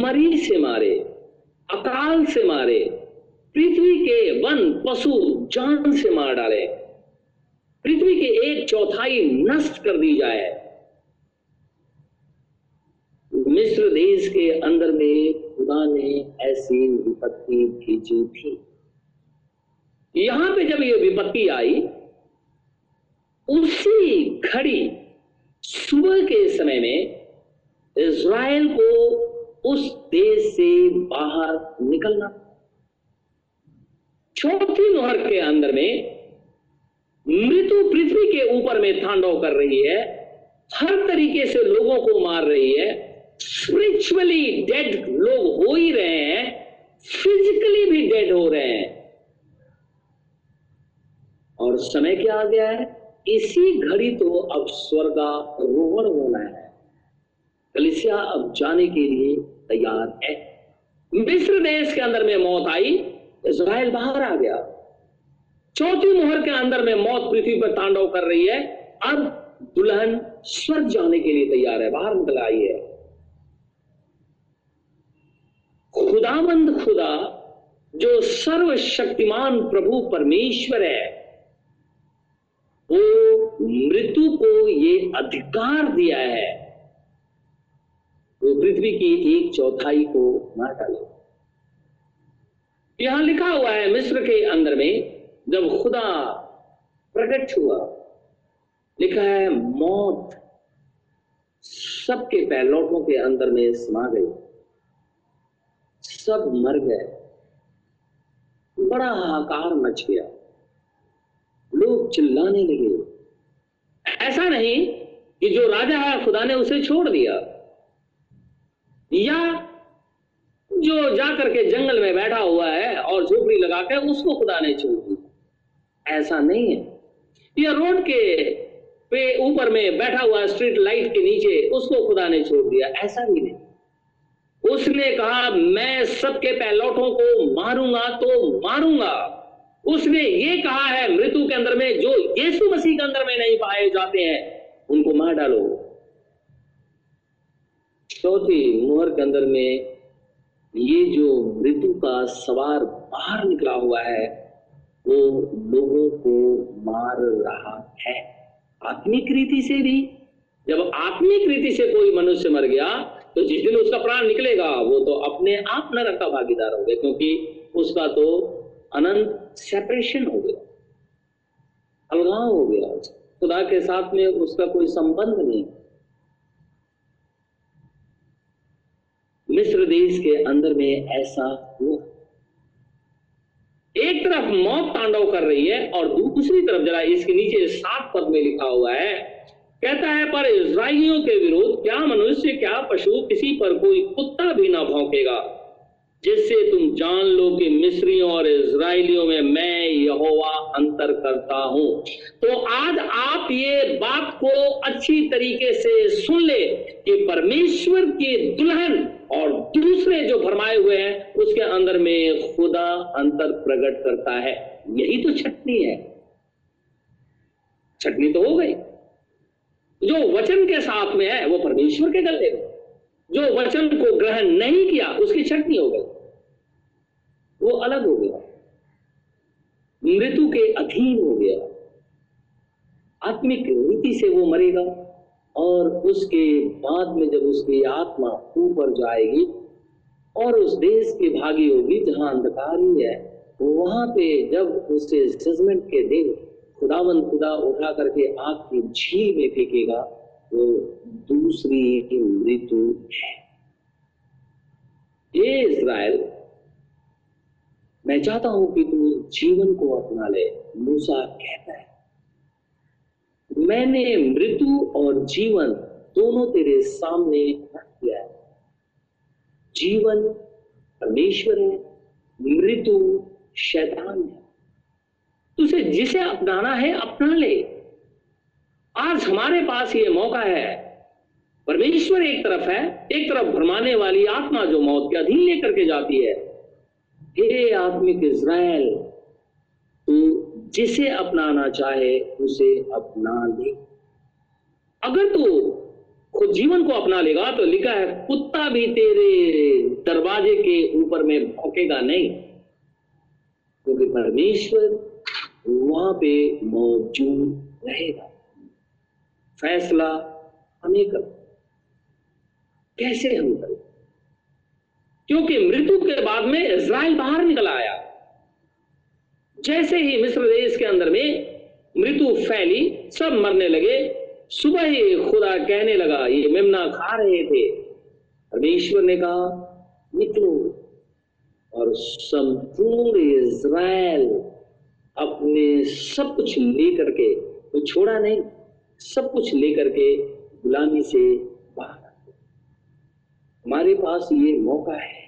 मरीज़ से मारे, अकाल से मारे, पृथ्वी के वन पशु जान से मार डाले। पृथ्वी की एक चौथाई नष्ट कर दी जाए। मिस्र देश के अंदर में खुदा ने ऐसी विपत्ति भेजी थी। यहाँ पे जब ये विपत्ति आई, उसी घड़ी सुबह के समय में इज़राइल को उस देश से बाहर निकलना। चौथी मोहर के अंदर में मृत्यु पृथ्वी के ऊपर में तांडव कर रही है, हर तरीके से लोगों को मार रही है। स्पिरिचुअली डेड लोग हो ही रहे हैं फिजिकली भी डेड हो रहे हैं। और समय क्या आ गया है? इसी घड़ी तो अब स्वर्ग स्वर्गारोहण होना है। कलिसिया अब जाने के लिए तैयार है। मिस्र देश के अंदर में मौत आई इसराइल बाहर आ गया। चौथी मोहर के अंदर में मौत पृथ्वी पर तांडव कर रही है। अब दुल्हन स्वर्ग जाने के लिए तैयार है, बाहर निकल आई है। खुदामंद खुदा, जो सर्वशक्तिमान प्रभु परमेश्वर है, वो मृत्यु को ये अधिकार दिया है। वो पृथ्वी की एक चौथाई को मार डाले। यहाँ लिखा हुआ है, मिस्र के अंदर में जब खुदा प्रकट हुआ, लिखा है, मौत सबके पैलोटों के अंदर में समा गई। सब मर गए। बड़ा हाहाकार मच गया। लोग चिल्लाने लगे। ऐसा नहीं कि जो राजा है, खुदा ने उसे छोड़ दिया। या जो जाकर के जंगल में बैठा हुआ है और झोपड़ी लगाकर उसको खुदा ने छोड़ ऐसा नहीं है। या रोड के पे ऊपर में बैठा हुआ स्ट्रीट लाइट के नीचे, उसको खुदा ने छोड़ दिया। ऐसा भी नहीं। उसने कहा, मैं सबके पैलौटों को मारूँगा तो मारूँगा। उसने ये कहा है, मृत्यु के अंदर में जो यीशु मसीह के अंदर में नहीं पाए जाते हैं, उनको मार डालो। चौथी मुहर के अंदर में ये जो मृत्यु का सवार बाहर निकला हुआ है वो लोगों को मार रहा है। आत्मिक रीति से भी, जब आत्मिक रीति से कोई मनुष्य मर गया तो जिस दिन उसका प्राण निकलेगा, वो तो अपने आप नरक का भागीदार हो गया क्योंकि उसका तो अनंत सेपरेशन हो गया। अलगाव हो गया। खुदा के साथ में उसका कोई संबंध नहीं। मिस्र देश के अंदर में ऐसा हुआ। एक तरफ़ मौत तांडव कर रही है और दूसरी तरफ़ जरा इसके नीचे सात पद में लिखा हुआ है। कहता है, पर इसराइलियों के विरोध क्या मनुष्य, क्या पशु, किसी पर कोई कुत्ता भी ना भौंकेगा, जिससे तुम जान लो कि मिस्रियों और इसराइलियों में मैं यहोवा अंतर करता हूँ। तो आज आप ये बात को अच्छी तरीके से सुन ले कि परमेश्वर की दुल्हन और दूसरे जो भरमाए हुए हैं, उसके अंदर में खुदा अंतर प्रकट करता है। यही तो छटनी है। छटनी तो हो गई। जो वचन के साथ में है, वो परमेश्वर के गले में। जो वचन को ग्रहण नहीं किया, उसकी छटनी हो गई। वो अलग हो गया। मृत्यु के अधीन हो गया। आत्मिक रीति से वो मरेगा। और उसके बाद में जब उसकी आत्मा ऊपर जाएगी और उस देश की भागी होगी जहाँ अंधकार ही है वहाँ पे जब उसे जजमेंट के दिन खुदावन खुदा उठा करके आग की झील में फेंकेगा, वो दूसरी मृत्यु है। ये इसराइल मैं चाहता हूँ कि तू जीवन को अपना ले, मूसा कहता है। मैंने मृत्यु और जीवन दोनों तेरे सामने रख दिया है। जीवन परमेश्वर है, मृत्यु शैतान है। तुझे जिसे अपनाना है, अपना ले। आज हमारे पास ये मौका है। परमेश्वर एक तरफ़ है, एक तरफ़ भरमाने वाली आत्मा जो मौत के अधीन लेकर के जाती है। हे आत्मिक इज़राइल जिसे अपनाना चाहे, उसे अपना ले। अगर तू खुद जीवन को अपना लेगा तो लिखा है, कुत्ता भी तेरे दरवाजे के ऊपर में भौंकेगा नहीं। क्योंकि परमेश्वर वहाँ पे मौजूद रहेगा। फैसला हमें कर कैसे हम करें? क्योंकि मृत्यु के बाद में इज़राइल बाहर निकल आया। जैसे ही मिस्र देश के अंदर में मृत्यु फैली, सब मरने लगे। सुबह ही खुदा कहने लगा, ये मेमना खा रहे थे। परमेश्वर ने कहा, निकलो और संपूर्ण इज़राइल अपने सब कुछ लेकर के वो छोड़ा नहीं, सब कुछ लेकर के गुलामी से बाहर हमारे पास ये मौका है।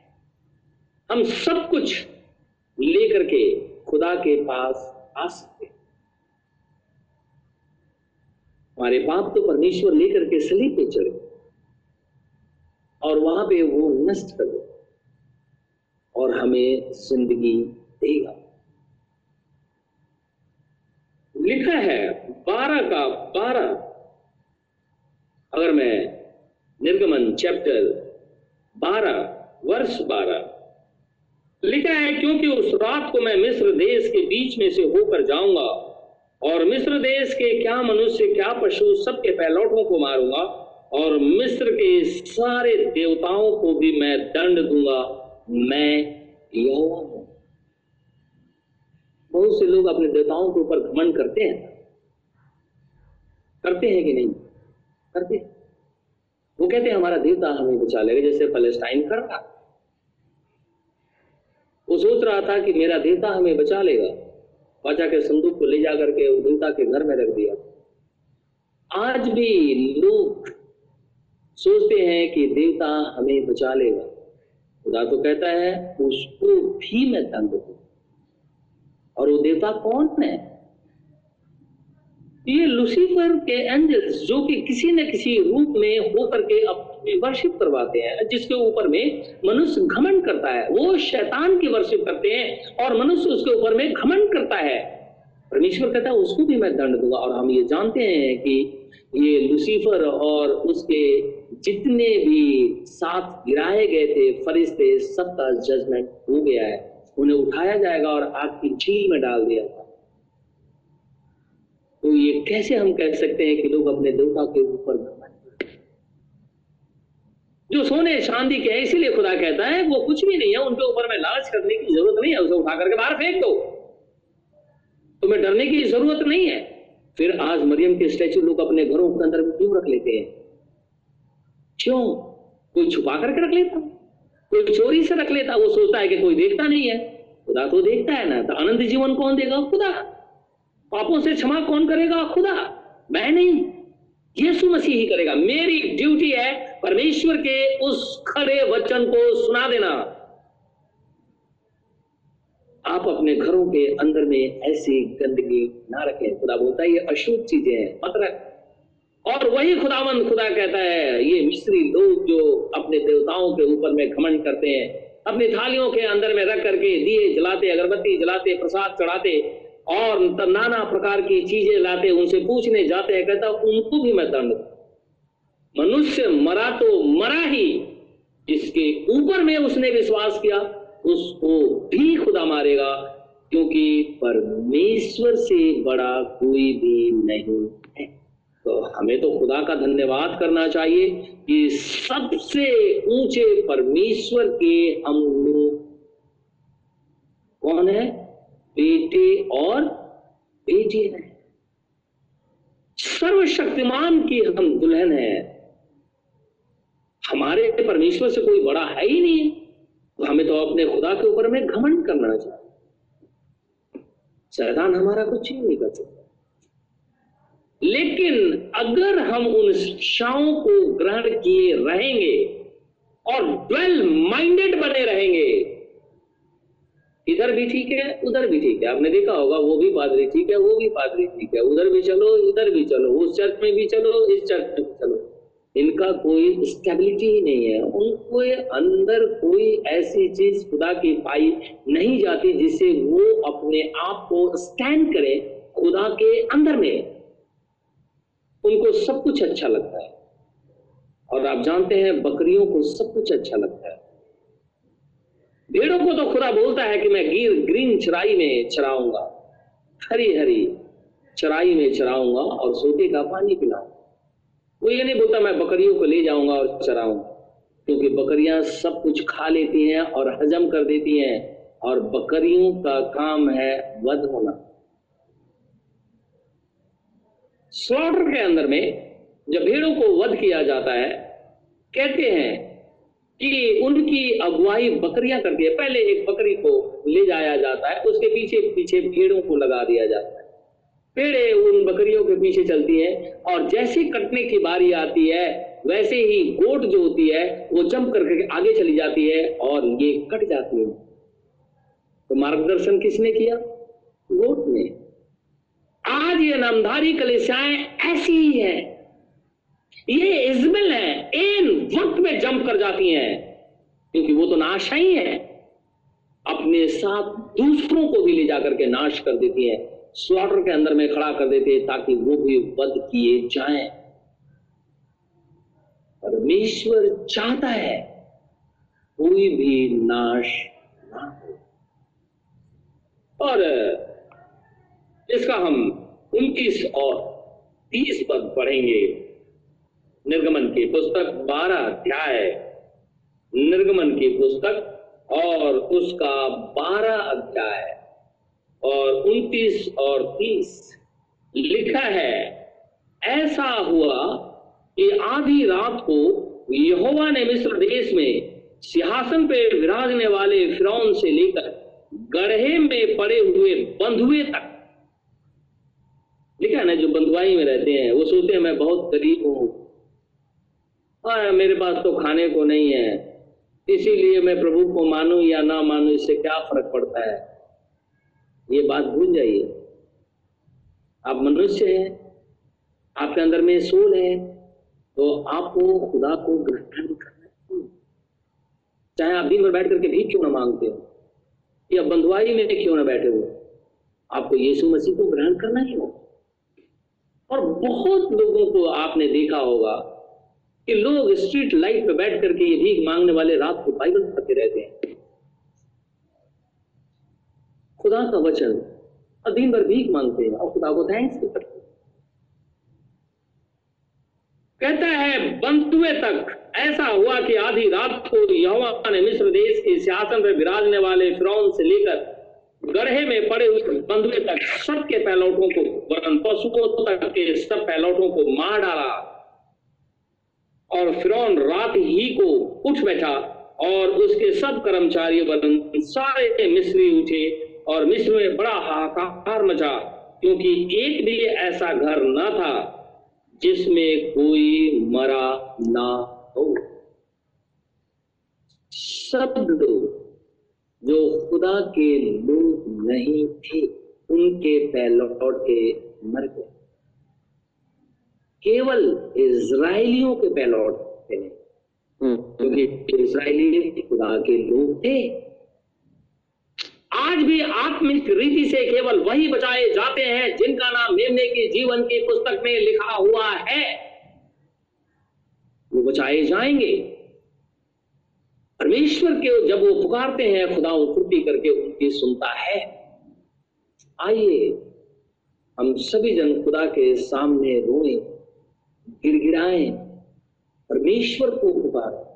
हम सब कुछ लेकर के खुदा के पास आ सकते हमारे पाप तो परमेश्वर लेकर के सलीब पे चले और वहाँ पे वो नष्ट कर दे और हमें ज़िंदगी देगा। लिखा है, बारह का बारह। अगर मैं निर्गमन, चैप्टर बारह, वर्ष बारह। लिखा है, क्योंकि उस रात को मैं मिस्र देश के बीच में से होकर जाऊँगा और मिस्र देश के क्या मनुष्य, क्या पशु सबके पैलौटों को मारूँगा और मिस्र के सारे देवताओं को भी मैं दंड दूँगा। मैं यहोवा हूँ। बहुत से लोग अपने देवताओं के ऊपर घमंड करते हैं। करते हैं कि नहीं? करते हैं। वो कहते हैं, हमारा देवता हमें बचा लेगा, जैसे फलस्टाइन कर रहा वो सोच रहा था कि मेरा देवता हमें बचा लेगा। बाजा के संदूक को ले जाकर के देवता के घर में रख दिया। आज भी लोग सोचते हैं कि देवता हमें बचा लेगा। खुदा तो कहता है, उसको भी मैं दंड दू। और वो देवता कौन है? ये लुसीफर के एंजल्स, जो कि किसी न किसी रूप में होकर के अपनी वर्शिप करवाते हैं, जिसके ऊपर में मनुष्य घमंड करता है। वो शैतान की वर्शिप करते हैं और मनुष्य उसके ऊपर में घमंड करता है। परमेश्वर कहता है, उसको भी मैं दंड दूँगा। और हम ये जानते हैं कि ये लुसीफर और उसके जितने भी साथ गिराए गए थे, फरिश्ते, सबका जजमेंट हो गया है। उन्हें उठाया जाएगा और आग की झील में डाल दिया था तो ये कैसे हम कह सकते हैं कि लोग अपने देवता के ऊपर जो सोने, चांदी के, इसीलिए खुदा कहता है, वो कुछ भी नहीं है, उनके ऊपर में लालच करने की ज़रूरत नहीं है, उसे उठा करके बाहर फेंक दो। तुम्हें डरने की ज़रूरत नहीं है। फिर आज मरियम के स्टैचू लोग अपने घरों के अंदर क्यों रख लेते हैं? क्यों? कोई छुपा करके रख लेता? कोई चोरी से रख लेता? वो सोचता है कि कोई देखता नहीं है। खुदा तो देखता है ना तो आनंद जीवन कौन देगा? खुदा। पापों से क्षमा कौन करेगा? खुदा। मैं नहीं। यीशु मसीह ही करेगा। मेरी ड्यूटी है परमेश्वर के उस खड़े वचन को सुना देना। आप अपने घरों के अंदर में ऐसी गंदगी ना रखें। खुदा बोलता है, ये अशुद्ध चीज़ें हैं, मत रख। और वही खुदावंद खुदा कहता है, ये मिस्री लोग जो अपने देवताओं के ऊपर में घमंड करते हैं, अपनी थालियों के अंदर में रख करके दिए जलाते, अगरबत्ती जलाते, प्रसाद चढ़ाते और नाना प्रकार की चीज़ें लाते, उनसे पूछने जाते हैं, कहता, उनको भी मैं दंड मनुष्य मरा तो मरा ही। जिसके ऊपर में उसने विश्वास किया, उसको भी खुदा मारेगा, क्योंकि परमेश्वर से बड़ा कोई भी नहीं है। तो हमें तो खुदा का धन्यवाद करना चाहिए कि सबसे ऊँचे परमेश्वर के हम लोग कौन है? बेटे और बेटी है। सर्वशक्तिमान की हम दुल्हन है। हमारे परमेश्वर से कोई बड़ा है ही नहीं। तो हमें तो अपने खुदा के ऊपर में घमंड करना चाहिए। शैतान हमारा कुछ ही नहीं कर सकता। लेकिन अगर हम उन शिक्षाओं को ग्रहण किए रहेंगे और वेल माइंडेड बने रहेंगे इधर भी ठीक है, उधर भी ठीक है। आपने देखा होगा, वो भी पादरी ठीक है, वो भी पादरी ठीक है। उधर भी चलो इधर भी चलो, उस चर्च में भी चलो, इस चर्च में भी चलो। इनका कोई स्टेबिलिटी ही नहीं है। उनको अंदर कोई ऐसी चीज़ खुदा की पाई नहीं जाती जिससे वो अपने आप को स्टैंड करे खुदा के अंदर में। उनको सब कुछ अच्छा लगता है। और आप जानते हैं, बकरियों को सब कुछ अच्छा लगता है। भेड़ों को तो खुदा बोलता है कि मैं गिर, ग्रीन चराई में चराऊँगा। हरी हरी चराई में चराऊँगा और सोते का पानी पिलाऊँगा। वो ये नहीं बोलता, मैं बकरियों को ले जाऊँगा और चराऊँगा। क्योंकि बकरियाँ सब कुछ खा लेती हैं और हजम कर देती हैं और बकरियों का काम है वध होना। स्लॉटर के अंदर में जब भेड़ों को वध किया जाता है, कहते हैं कि उनकी अगुवाई बकरियाँ करती है। पहले एक बकरी को ले जाया जाता है, उसके पीछे पीछे भेड़ों को लगा दिया जाता है। पेड़े उन बकरियों के पीछे चलती है और जैसे कटने की बारी आती है, वैसे ही गोट जो होती है, वो जंप करके आगे चली जाती है और ये कट जाती है। तो मार्गदर्शन किसने किया? गोट ने। आज ये नामधारी कलिसियाएँ ऐसी ही है ये इजमिल है, इन वक्त में जंप कर जाती हैं, क्योंकि वो तो नाश ही है। अपने साथ दूसरों को भी ले जाकर के नाश कर देती है। स्लॉटर के अंदर में खड़ा कर देते हैं ताकि वो भी वध किए जाएँ। परमेश्वर चाहता है कोई भी नाश ना हो। और, इसका हम उनतीस और तीस पद पढ़ेंगे। निर्गमन की पुस्तक बारह अध्याय। निर्गमन की पुस्तक और उसका बारह अध्याय और उनतीस और तीस। लिखा है, ऐसा हुआ कि आधी रात को यहोवा ने मिस्र देश में सिंहासन पे विराजने वाले फिरौन से लेकर गढ़े में पड़े हुए बंधुए तक। लिखा है ना, जो बंधुआई में रहते हैं, वो सोचते हैं, मैं बहुत गरीब हूँ मेरे पास तो खाने को नहीं है। इसीलिए मैं प्रभु को मानूं या ना मानूं, इससे क्या फ़र्क पड़ता है? ये बात भूल जाइए। आप मनुष्य हैं, आपके अंदर में सोल है तो आपको खुदा को ग्रहण करना चाहे आप दिन भर बैठ करके भी क्यों ना मांगते हो, या बंधुआई में क्यों ना बैठे हो, आपको यीशु मसीह को ग्रहण करना ही होगा। और बहुत लोगों को आपने देखा होगा कि लोग स्ट्रीट लाइट पे बैठ करके ये भीख मांगने वाले रात को बाइबल पढ़ते रहते हैं। खुदा का वचन, और दिन भर भीख मांगते हैं, और खुदा को थैंक्स करते कहता है बंतुए तक, ऐसा हुआ कि आधी रात को यहोवा ने मिस्र देश के सिंहासन पर विराजने वाले फिरौन से लेकर गढ़े में पड़े हुए बंधुए तक सबके पैलौटों को, वरन पशुओं तक के सब पहलौटों को मार डाला। और फिरौन रात ही को उठ बैठा और उसके सब कर्मचारी वरन सारे मिस्री उठे और मिस्र में बड़ा हाहाकार मचा, क्योंकि एक भी ऐसा घर न था जिसमें कोई मरा ना हो। लोग जो खुदा के लोग नहीं थे, उनके पहलौटे मर गए। केवल इसराइलियों के पहलौटे नहीं क्योंकि इसराइली खुदा के लोग थे। आज भी आत्मिक रीति से केवल वही बचाए जाते हैं जिनका नाम मेमने के जीवन की पुस्तक में लिखा हुआ है। वो बचाए जाएँगे। परमेश्वर के जब वो पुकारते हैं खुदा फुर्ती करके उनकी सुनता है। आइए हम सभी जन खुदा के सामने रोए। गिड़गिड़ाएँ, परमेश्वर को पुकारें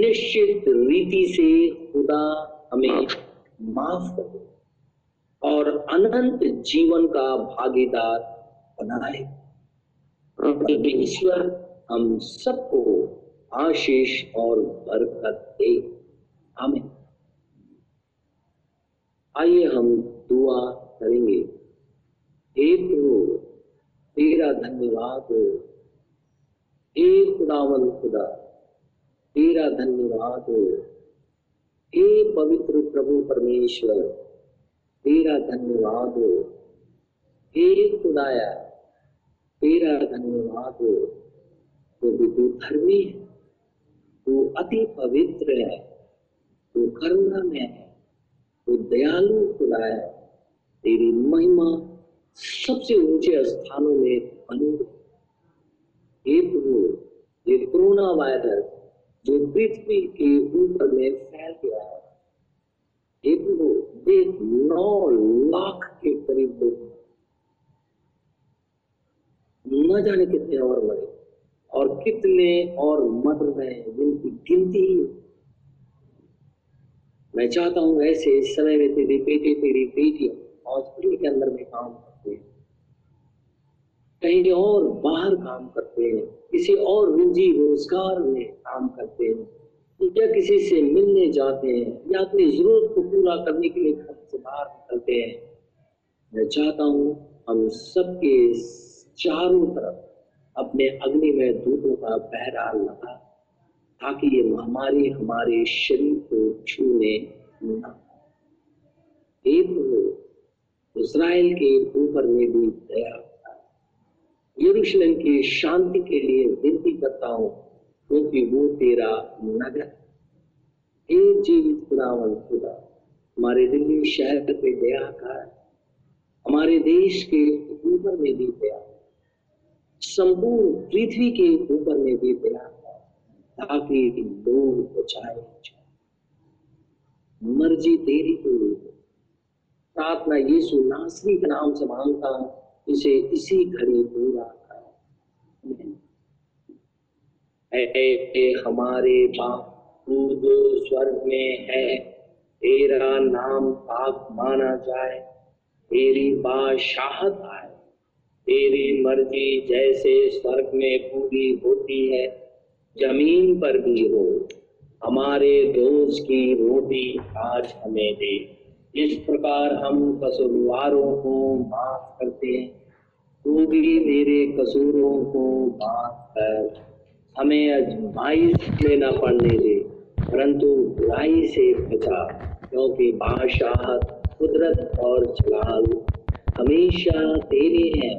निश्चित रीति से खुदा हमें माफ़ कर और अनंत जीवन का भागीदार बनाए। परमेश्वर, हम सबको आशीष और बरकत दे। हमें आइए हम दुआ करेंगे। हे प्रभु तेरा धन्यवाद। हे खुदावन खुदा तेरा धन्यवाद। हो हे पवित्र प्रभु परमेश्वर, तेरा धन्यवाद। हो हे खुदाया, तेरा धन्यवाद। हो क्योंकि तू धर्मी है, तू अति पवित्र है, तू करुणा में है, तू दयालु खुदा है तेरी महिमा सबसे ऊँचे स्थानों में बनी हे प्रभु ये कोरोना वायरस जो पृथ्वी के ऊपर में फैल गया है। हे प्रभु देख नौ लाख के करीब लोग न जाने कितने और मरे और कितने और मर रहे हैं, जिनकी गिनती ही मैं चाहता हूँ ऐसे समय में तेरी बेटे, तेरी बेटियाँ हॉस्पिटल के अंदर में काम करते हैं। कहीं और बाहर काम करते हैं, किसी और रोजी रोज़गार में काम करते हैं, या किसी से मिलने जाते हैं, या अपनी ज़रूरत को पूरा करने के लिए घर से बाहर निकलते हैं। मैं चाहता हूँ हम सबके चारों तरफ़ अपने अग्नि में दूतों का पहरा लगा, ताकि ये महामारी हमारे शरीर को छूने न इसराइल के ऊपर में भी दया यरूशलेम की शांति के लिए विनती करता हूँ, क्योंकि वो तेरा नगर एक जीवित खुदावन खुदा, हमारे दिल्ली शहर पे दया कर हमारे देश के ऊपर में भी दया संपूर्ण पृथ्वी के ऊपर में भी दया ताकि लोग बचाए मर्ज़ी तेरी पूरी प्रार्थना यीशु नासरी के नाम से माँगता हूँ इसे इसी घड़ी पूरा कर हमारे बाप जो स्वर्ग में है, तेरा नाम पाक माना जाए। तेरी बादशाहत आए। तेरी मर्ज़ी जैसे स्वर्ग में पूरी होती है, ज़मीन पर भी हो। हमारे रोज की रोटी आज हमें दे। इस प्रकार हम कसूरवारों को माफ़ करते हैं। तू भी मेरे कसूरों को माफ़ कर। हमें अजमाइश में न पड़ने दे, परंतु बुराई से बचा, क्योंकि बादशाह कुदरत और जलाल हमेशा तेरे हैं।